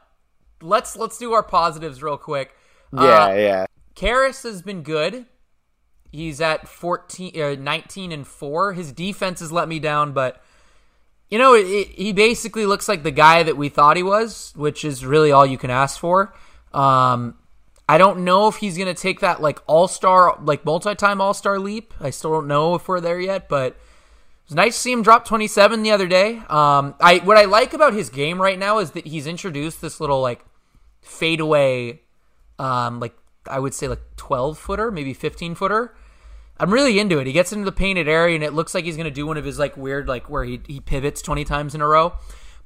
let's let's do our positives real quick. yeah, Uh, yeah. Caris has been good. He's at 14, uh, 19 and 4. His defense has let me down, but you know, it, it, he basically looks like the guy that we thought he was, which is really all you can ask for. Um, I don't know if he's going to take that like all-star, like multi-time all-star leap. I still don't know if we're there yet, but it was nice to see him drop 27 the other day. Um, I what I like about his game right now is that he's introduced this little like fadeaway um, like I would say like 12 footer, maybe 15 footer. I'm really into it. He gets into the painted area and it looks like he's going to do one of his like weird like where he he pivots 20 times in a row.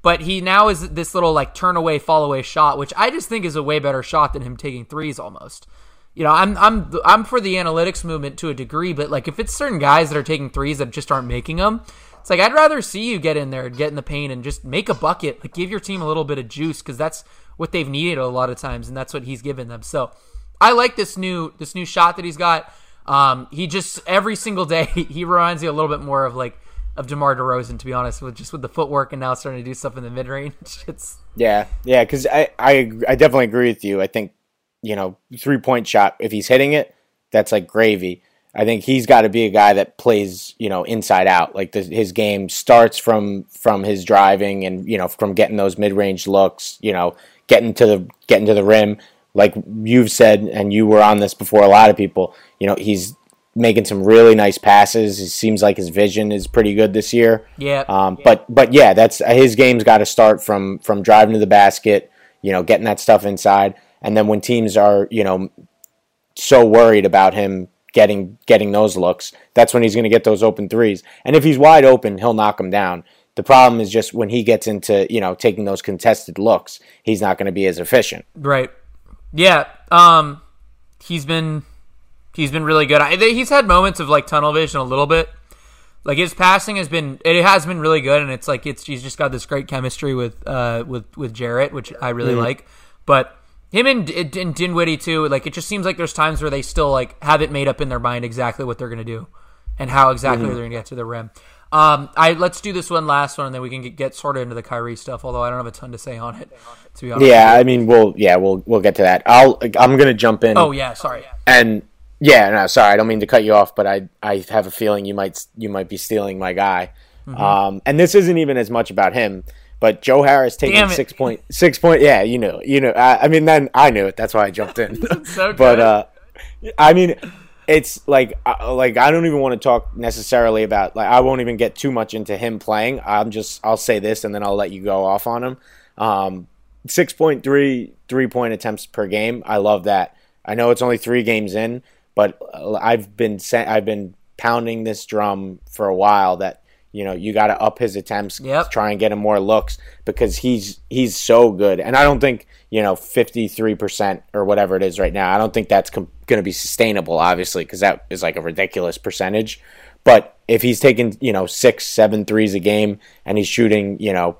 But he now is this little like turn away fall away shot, which I just think is a way better shot than him taking threes almost. You know, I'm I'm I'm for the analytics movement to a degree, but like if it's certain guys that are taking threes that just aren't making them, it's like I'd rather see you get in there and get in the paint and just make a bucket, like give your team a little bit of juice because that's what they've needed a lot of times, and that's what he's given them. So I like this new this new shot that he's got. Um, he just every single day he reminds me a little bit more of like of DeMar DeRozan, to be honest, with just with the footwork and now starting to do stuff in the mid range. It's Yeah, yeah, because I, I I definitely agree with you. I think you know three point shot if he's hitting it, that's like gravy. I think he's got to be a guy that plays you know inside out. Like the, his game starts from from his driving and you know from getting those mid range looks. You know, getting to the getting to the rim. Like you've said, and you were on this before. A lot of people, you know, he's making some really nice passes. It seems like his vision is pretty good this year. yeah, Um, But but yeah, that's his game's got to start from from driving to the basket, you know, getting that stuff inside, and then when teams are you know so worried about him getting getting those looks, that's when he's going to get those open threes. And if he's wide open, he'll knock them down. The problem is just when he gets into you know taking those contested looks, he's not going to be as efficient. Right. Yeah. Um, he's been he's been really good. I, he's had moments of like tunnel vision a little bit. Like his passing has been it has been really good, and it's like it's he's just got this great chemistry with uh with with Jarrett, which I really like. But him and, and Dinwiddie too, like it just seems like there's times where they still like haven't made up in their mind exactly what they're gonna do and how exactly they're gonna get to the rim. Um, I let's do this one last one, and then we can get, get sort of into the Kyrie stuff. Although I don't have a ton to say on it, to be honest. Yeah, I mean, we'll yeah we'll we'll get to that. I'll I'm going to jump in. Oh yeah, sorry. And yeah, no, sorry, I don't mean to cut you off, but I I have a feeling you might you might be stealing my guy. Mm-hmm. Um, and this isn't even as much about him, but Joe Harris taking six point six point. Yeah, you know, you know. I, I mean, then I knew it. That's why I jumped in. So but uh, I mean, it's like uh, like I don't even want to talk necessarily about like I won't even get too much into him playing. I'm just I'll say this and then I'll let you go off on him. Um, six point three three point attempts per game. I love that. I know it's only three games in, but uh, I've been sa- I've been pounding this drum for a while that you know you got to up his attempts, Yep. try and get him more looks because he's he's so good. And I don't think you know fifty three percent or whatever it is right now. I don't think that's com- going to be sustainable, obviously, because that is like a ridiculous percentage. But if he's taking you know six seven threes a game and he's shooting you know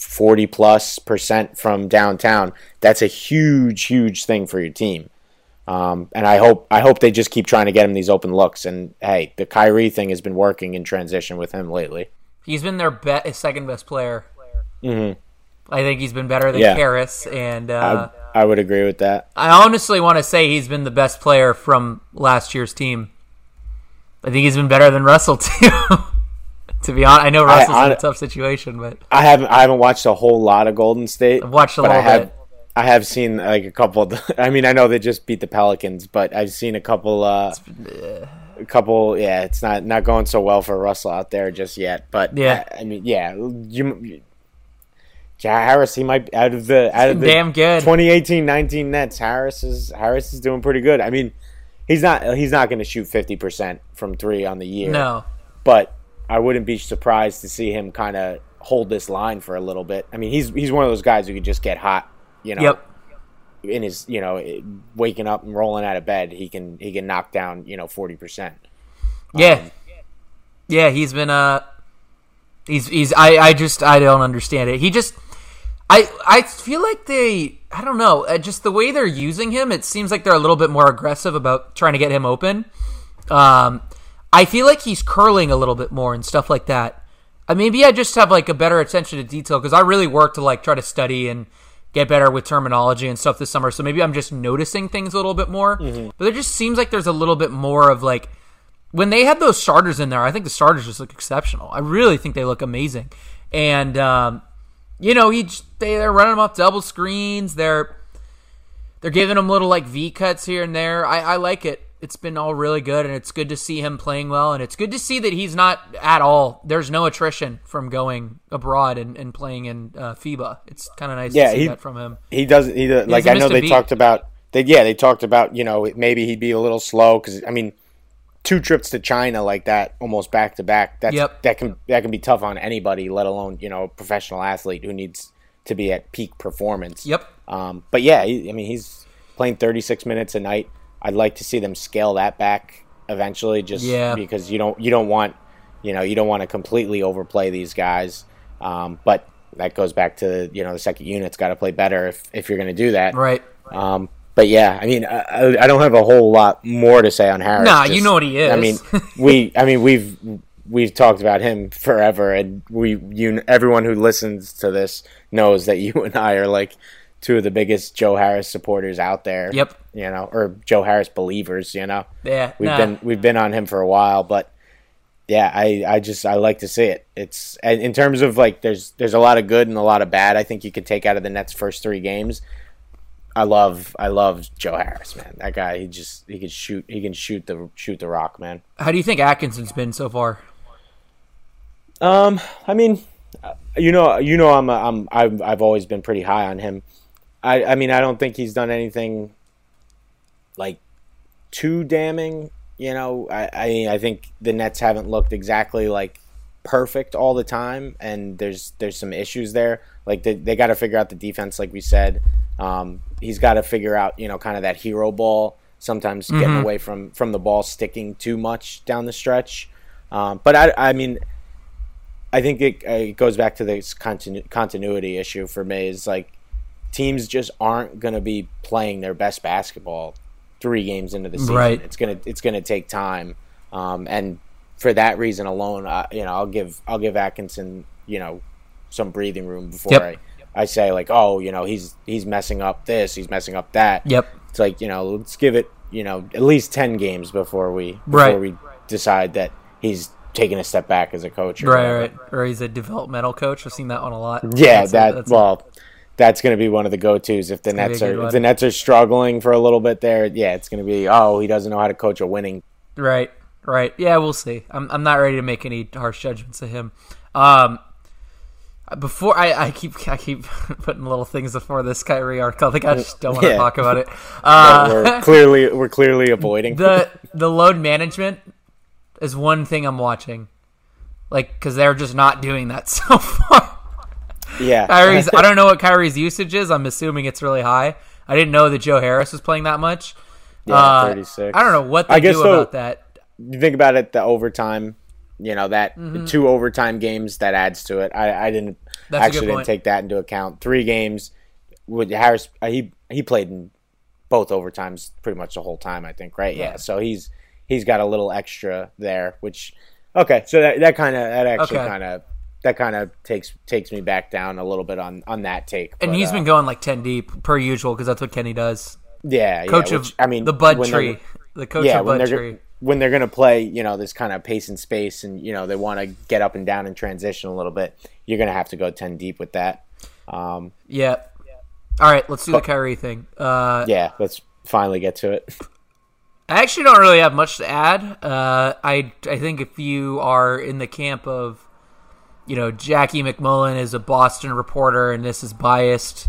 40 plus percent from downtown that's a huge huge thing for your team um, and I hope I hope they just keep trying to get him these open looks. And hey, the Kyrie thing has been working in transition with him lately. He's been their be- second best player. Mm-hmm. I think he's been better than Yeah. Harris, and uh, I, I would agree with that. I honestly want to say he's been the best player from last year's team. I think he's been better than Russell too. to be honest, I know Russell's in a tough situation, but I haven't I haven't watched a whole lot of Golden State. I've watched a I little have bit. I have seen like a couple. Of I mean, I know they just beat the Pelicans, but I've seen a couple. Uh, a couple. Yeah, it's not not going so well for Russell out there just yet. But Yeah. I, I mean, yeah, you. Ja Harris, he might out of the out of the Damn good. 2018-19 Nets. Harris is Harris is doing pretty good. I mean, he's not he's not going to shoot fifty percent from three on the year. No, but I wouldn't be surprised to see him kind of hold this line for a little bit. I mean, he's he's one of those guys who could just get hot. You know, yep, in his you know waking up and rolling out of bed, he can he can knock down you know forty percent. yeah, Um, yeah. He's been uh, he's he's I I just I don't understand it. He just I I feel like they I don't know uh, just the way they're using him. It seems like they're a little bit more aggressive about trying to get him open. Um, I feel like he's curling a little bit more and stuff like that. Uh, maybe I just have like a better attention to detail because I really work to like try to study and get better with terminology and stuff this summer. So maybe I'm just noticing things a little bit more. But it just seems like there's a little bit more of like when they had those starters in there. I think the starters just look exceptional. I really think they look amazing. And um, you know, just- they they're running them off double screens. They're they're giving them little like V cuts here and there. I, I like it. It's been all really good, and it's good to see him playing well, and it's good to see that he's not at all. There's no attrition from going abroad and, and playing in uh, FIBA. It's kind of nice Yeah, to see he- that from him. He doesn't. He does, like I know they beat. talked about. They yeah they talked about you know maybe he'd be a little slow because I mean two trips to China like that almost back to back. That's Yep. that can that can be tough on anybody, let alone you know a professional athlete who needs to be at peak performance. Yep. Um, but yeah, he, I mean, he's playing 36 minutes a night. I'd like to see them scale that back eventually, just Yeah. because you don't you don't want you know you don't want to completely overplay these guys. Um, but that goes back to you know the second unit's got to play better if if you're going to do that. Right. Um, but yeah, I mean, I, I don't have a whole lot more to say on Harris. Nah, you know what he is. I mean, we, I mean, we've we've talked about him forever, and we, you, everyone who listens to this knows that you and I are like two of the biggest Joe Harris supporters out there. Yep. You know, or Joe Harris believers. You know. Yeah, We've nah. been we've been on him for a while, but yeah, I, I just I like to see it. It's in terms of like there's there's a lot of good and a lot of bad. I think you could take out of the Nets' first three games. I love I love Joe Harris, man. That guy, he just he can shoot he can shoot the shoot the rock, man. How do you think Atkinson's been so far? Um, I mean, you know, you know, I'm, a, I'm, I've, I've always been pretty high on him. I, I mean, I don't think he's done anything like too damning. You know, I, I I think the Nets haven't looked exactly like perfect all the time, and there's, there's some issues there. Like they, they got to figure out the defense, like we said. Um, he's got to figure out, you know, kind of that hero ball. Sometimes getting away from from the ball sticking too much down the stretch. Um, but I, I mean, I think it, it goes back to this continu- continuity issue for me. Is like teams just aren't going to be playing their best basketball three games into the season. Right. It's gonna it's gonna take time, um, and for that reason alone, uh, you know, I'll give I'll give Atkinson you know some breathing room before Yep. I. I say like, oh, you know, he's he's messing up this, he's messing up that. Yep. It's like you know, let's give it you know at least ten games before we before Right. we decide that he's taking a step back as a coach. Or Right, right. Or he's a developmental coach. I've seen that one a lot. Yeah, That's a- that that's a- well, that's going to be one of the go-tos if the gonna Nets are if the Nets are struggling for a little bit there. Yeah, it's going to be oh he doesn't know how to coach a winning. Right, right. Yeah, we'll see. I'm I'm not ready to make any harsh judgments of him. Um, before I, I keep I keep putting little things before this Kyrie article. I think I just don't want to Yeah. talk about it. Uh, we're clearly we're clearly avoiding. the the load management is one thing I'm watching, like because they're just not doing that so far. Yeah, Kyrie's I don't know what Kyrie's usage is. I'm assuming it's really high. I didn't know that Joe Harris was playing that much. yeah, Uh, 36. I don't know what they I guess do so- about that. You think about it, the overtime. You know that Mm-hmm. two overtime games that adds to it. I, I didn't That's actually didn't take that into account. Three games with Harris. uh, He he played in both overtimes pretty much the whole time. I think right. Yeah. Yeah. So he's he's got a little extra there, which okay. So that that kind of that actually Okay. kind of that kind of takes takes me back down a little bit on on that take. And But, he's uh, been going like ten deep per usual because that's what Kenny does. yeah, yeah, Coach which, of I mean the Bud Tree, the coach yeah, of Bud Tree. go- when they're gonna play, you know, this kind of pace and space, and you know they want to get up and down and transition a little bit. You're gonna have to go ten deep with that. Um, Yeah. All right, let's do the Kyrie thing. Uh, yeah, let's finally get to it. I actually don't really have much to add. Uh, I I think if you are in the camp of, you know, Jackie MacMullan is a Boston reporter and this is biased.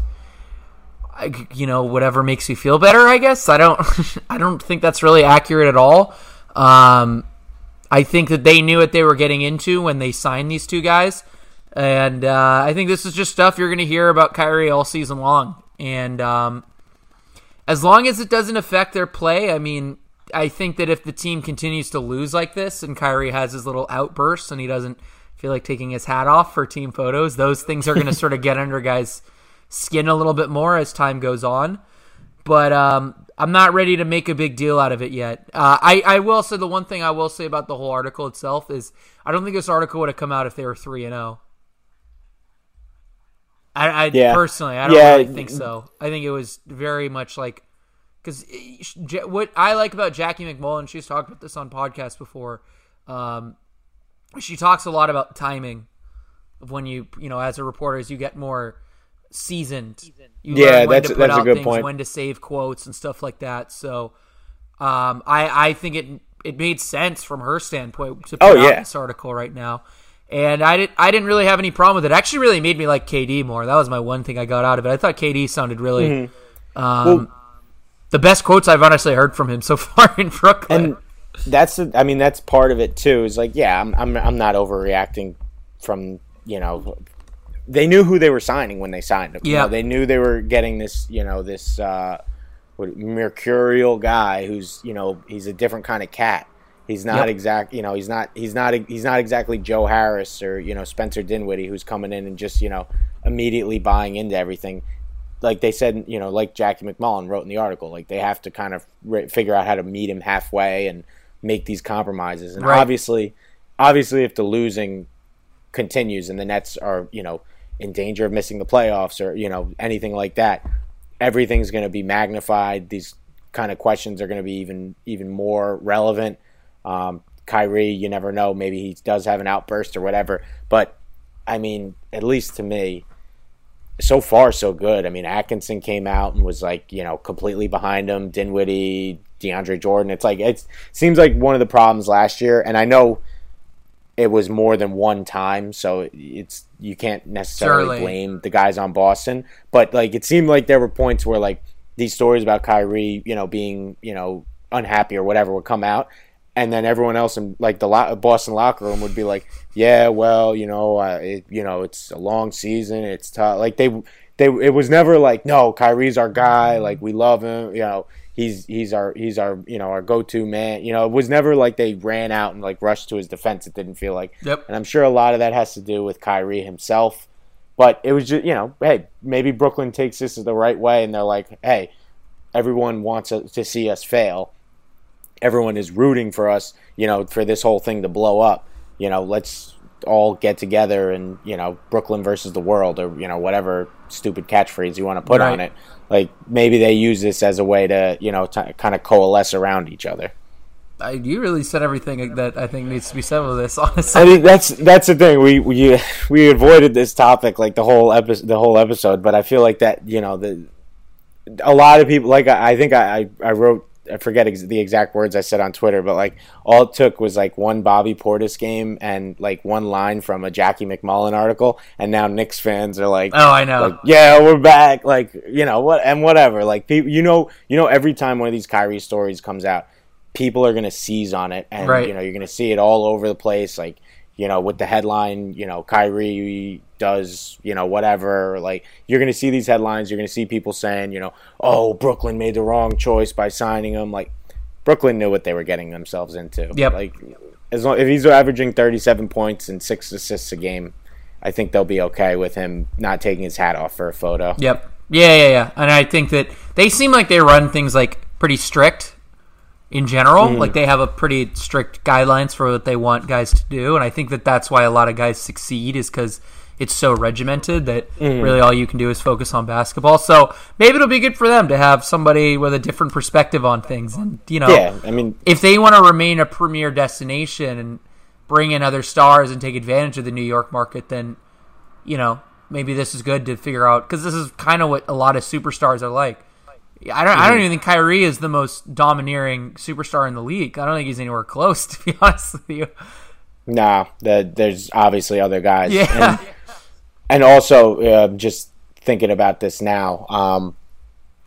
I, you know, whatever makes you feel better. I guess I don't. I don't think that's really accurate at all. Um, I think that they knew what they were getting into when they signed these two guys, and uh, I think this is just stuff you're going to hear about Kyrie all season long. And um, as long as it doesn't affect their play, I mean, I think that if the team continues to lose like this and Kyrie has his little outbursts and he doesn't feel like taking his hat off for team photos, those things are going to sort of get under guys' skin a little bit more as time goes on. But um, I'm not ready to make a big deal out of it yet. Uh, I, I will say the one thing I will say about the whole article itself is I don't think this article would have come out if they were 3 and 0. I, I Yeah. personally, I don't Yeah. really think so. I think it was very much like because what I like about Jackie MacMullan, she's talked about this on podcasts before. Um, she talks a lot about timing of when you, you know, as a reporter, as you get more seasoned. You Yeah, learn when that's- to put that's a out good things, point. when to save quotes and stuff like that. So, um, I I think it it made sense from her standpoint to put Oh, out yeah. this article right now. And I didn't I didn't really have any problem with it. it. Actually, really made me like KD more. That was my one thing I got out of it. I thought KD sounded really Mm-hmm. um, the best quotes I've honestly heard from him so far in Brooklyn. and that's the, I mean that's part of it too. Is like yeah, I'm I'm I'm not overreacting from you know they knew who they were signing when they signed him. You Yeah. know, they knew they were getting this you know this uh, what, mercurial guy who's you know he's a different kind of cat. He's not Yep. exact, you know. He's not. He's not. He's not exactly Joe Harris or you know Spencer Dinwiddie, who's coming in and just you know immediately buying into everything. like they said, you know, like Jackie MacMullan wrote in the article, like they have to kind of re- figure out how to meet him halfway and make these compromises. And Right. obviously, obviously, if the losing continues and the Nets are, you know, in danger of missing the playoffs or you know anything like that, everything's going to be magnified. These kind of questions are going to be even even more relevant. Um, Kyrie, you never know. Maybe he does have an outburst or whatever. But I mean, at least to me, so far so good. I mean, Atkinson came out and was like, you know, completely behind him. Dinwiddie, DeAndre Jordan. It's like it seems like one of the problems last year, and I know it was more than one time, so it's you can't necessarily Surely. blame the guys on Boston. But like, it seemed like there were points where like these stories about Kyrie, you know, being you know unhappy or whatever would come out. And then everyone else in like the lo- Boston locker room would be like, "Yeah, well, you know, uh, it, you know, it's a long season. It's tough." Like they, they, it was never like, "No, Kyrie's our guy. Like we love him. You know, he's he's our he's our you know our go-to man. You know, it was never like they ran out and like rushed to his defense. It didn't feel like. Yep. And I'm sure a lot of that has to do with Kyrie himself. But it was just you know, hey, maybe Brooklyn takes this the right way, and they're like, hey, everyone wants to see us fail. Everyone is rooting for us, you know, for this whole thing to blow up. You know, let's all get together and you know Brooklyn versus the world or you know whatever stupid catchphrase you want to put on it. Like maybe they use this as a way to you know to kind of coalesce around each other. I, you really said everything that I think needs to be said with this. Honestly, I mean that's that's the thing we we we avoided this topic like the whole episode the whole episode, but I feel like that you know the a lot of people like I, I think I I wrote I forget ex- the exact words I said on Twitter, but like all it took was like one Bobby Portis game and like one line from a Jackie MacMullan article, and now Knicks fans are like, oh, I know. like, yeah, we're back. Like, you know what, and whatever. Like, people, you know, you know, every time one of these Kyrie stories comes out, people are gonna seize on it, and Right. you know, you're gonna see it all over the place. Like, you know, with the headline, you know, Kyrie does, you know, whatever. Like, you're gonna see these headlines. You're gonna see people saying, you know, oh, Brooklyn made the wrong choice by signing him. Like, Brooklyn knew what they were getting themselves into. Yep. Like, as long if he's averaging 37 points and six assists a game. I think they'll be okay with him not taking his hat off for a photo. Yep. Yeah, yeah, yeah. And I think that they seem like they run things like pretty strict in general. Mm-hmm. Like they have a pretty strict guidelines for what they want guys to do, and I think that that's why a lot of guys succeed is because it's so regimented that Mm-hmm. really all you can do is focus on basketball. So maybe it'll be good for them to have somebody with a different perspective on things, and you know, Yeah, I mean, if they want to remain a premier destination and bring in other stars and take advantage of the New York market, then you know maybe this is good to figure out because this is kind of what a lot of superstars are like. I don't. I don't even think Kyrie is the most domineering superstar in the league. I don't think he's anywhere close, to be honest with you. nah, the, there's obviously other guys. Yeah. And, and also, uh, just thinking about this now, um,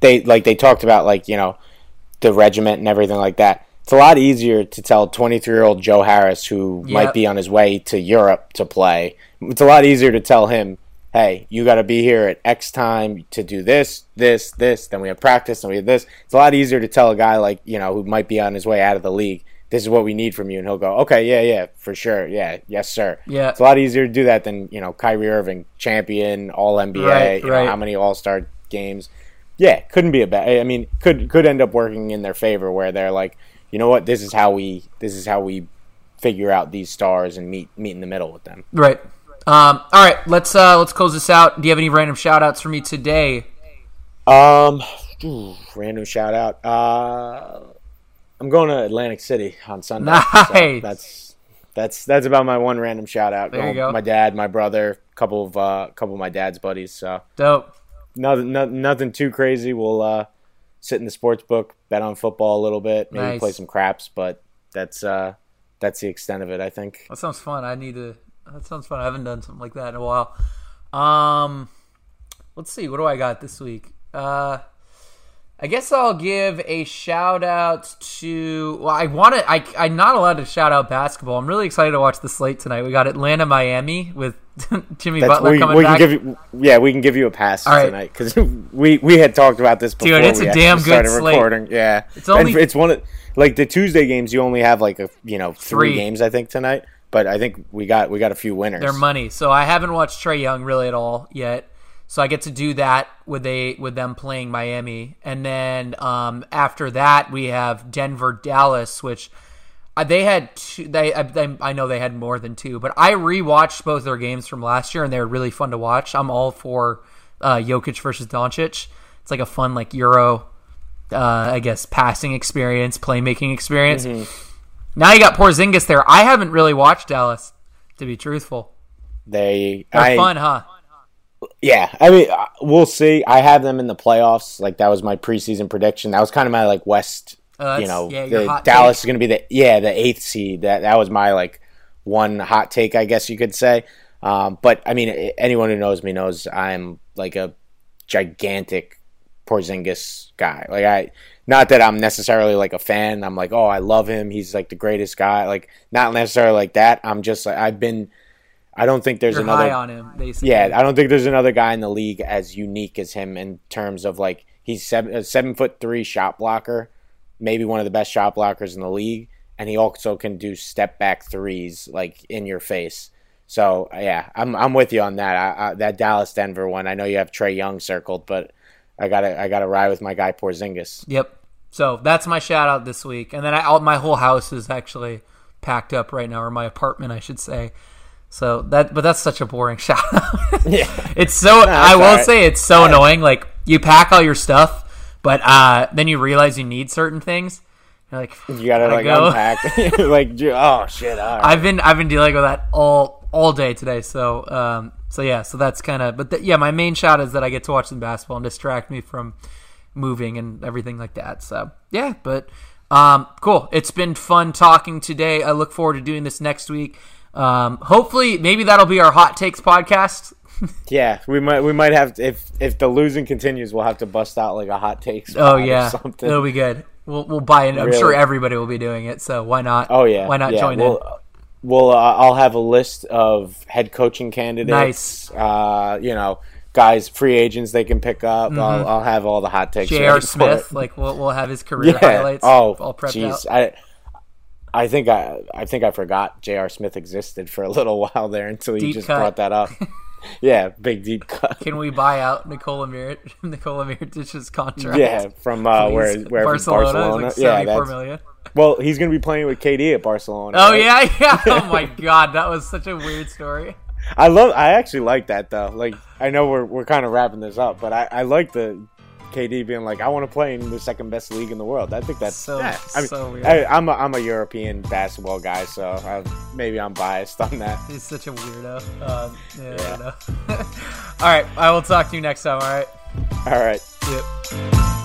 they like they talked about like you know the regiment and everything like that. It's a lot easier to tell 23 year old Joe Harris who Yep. might be on his way to Europe to play. It's a lot easier to tell him, hey, you got to be here at X time to do this, this, this. Then we have practice, and we have this. It's a lot easier to tell a guy like you know who might be on his way out of the league. This is what we need from you, and he'll go, okay, yeah, yeah, for sure, yeah, yes, sir. Yeah. it's a lot easier to do that than you know Kyrie Irving, champion, All NBA, Right, you know, how many All Star games. Yeah, couldn't be a bad. I mean, could could end up working in their favor where they're like, you know what, this is how we this is how we figure out these stars and meet meet in the middle with them. Right. Um, all right. Let's uh, let's close this out. Do you have any random shout outs for me today? Um, ooh, random shout out. Uh, I'm going to Atlantic City on Sunday. so Nice. that's that's that's about my one random shout out. There you go. My dad, my brother, couple of uh, couple of my dad's buddies. So Dope. nothing nothing, nothing too crazy. We'll uh, sit in the sports book, bet on football a little bit, maybe Nice. play some craps, but that's uh, that's the extent of it. I think. That sounds fun. I need to. That sounds fun. I haven't done something like that in a while. Um, let's see. What do I got this week? Uh, I guess I'll give a shout out to. Well, I want to. I I'm not allowed to shout out basketball. I'm really excited to watch the slate tonight. We got Atlanta, Miami with Jimmy That's, Butler we, coming we can back. give you, yeah, we can give you a pass All right. tonight because we we had talked about this before. Dude, it's we a damn good slate. recording. Yeah, It's only- And it's one of like the Tuesday games. You only have like a you know three, Three. games I think tonight, but I think we got we got a few winners. their money. So I haven't watched Trae Young really at all yet. So I get to do that with they with them playing Miami, and then um, after that we have Denver Dallas, which uh, they had two, they I, I know they had more than two, but I rewatched both their games from last year and they were really fun to watch. I'm all for uh, Jokic versus Doncic. It's like a fun like Euro, uh, I guess passing experience, playmaking experience. Now you got Porzingis there. I haven't really watched Dallas, to be truthful. They They're I, fun, huh? Yeah, I mean, uh, we'll see. I have them in the playoffs. Like that was my preseason prediction. That was kind of my like West. Uh, you know, yeah, the Dallas take. is going to be the yeah the eighth seed. That that was my like one hot take, I guess you could say. Um, but I mean, anyone who knows me knows I'm like a gigantic Porzingis guy. Like I, not that I'm necessarily like a fan. I'm like, oh, I love him. He's like the greatest guy. Like not necessarily like that. I'm just like I've been. I don't think there's You're another. high on him, basically. Yeah, I don't think there's another guy in the league as unique as him in terms of like he's seven, a seven foot three shot blocker, maybe one of the best shot blockers in the league, and he also can do step back threes like in your face. So yeah, I'm I'm with you on that. I, I, that Dallas Denver one. I know you have Trae Young circled, but I gotta I gotta ride with my guy Porzingis. Yep. So that's my shout out this week, and then I, all, my whole house is actually packed up right now, or my apartment, I should say. So that, but that's such a boring shout out. Yeah, it's so. I will alright. say it's so annoying. Like you pack all your stuff, but uh, then you realize you need certain things. You're like, you gotta "Gotta like go." unpack. like oh shit, right. I've been I've been dealing with that all all day today. So um so yeah, so that's kind of but th- yeah, my main shout is that I get to watch some basketball and distract me from moving and everything like that. So yeah, but um cool. It's been fun talking today. I look forward to doing this next week. Um hopefully maybe that'll be our hot takes podcast. Yeah, we might we might have to, if if the losing continues, we'll have to bust out like a hot takes. Oh yeah, something. it'll be good. We'll we'll buy it. I'm Really? sure everybody will be doing it. So why not? Oh yeah, why not yeah. join we'll, in? We'll uh, I'll have a list of head coaching candidates. Nice. Uh, you know, guys, free agents they can pick up. I'll, I'll have all the hot takes. J.R. Mm-hmm. Smith, like we'll we'll have his career yeah. highlights. Oh, all prepped out. I I think I I think I forgot J.R. Smith existed for a little while there until you just cut. brought that up. yeah, big deep cut. Can we buy out Nikola Mir- Nikola Miric's contract? Yeah, from uh, where where Barcelona, Barcelona. like yeah, that's, million. Well, he's gonna be playing with KD at Barcelona. Oh right? yeah, yeah. Oh my god, that was such a weird story. I love. I actually like that though. Like, I know we're we're kind of wrapping this up, but I, I like the KD being like, I want to play in the second best league in the world. I think that's So- yeah, I mean, so weird. I, I'm a, I'm a European basketball guy, so I, maybe I'm biased on that. He's such a weirdo. Um, yeah, Yeah. don't know. all right, I will talk to you next time. All right. All right. Yep.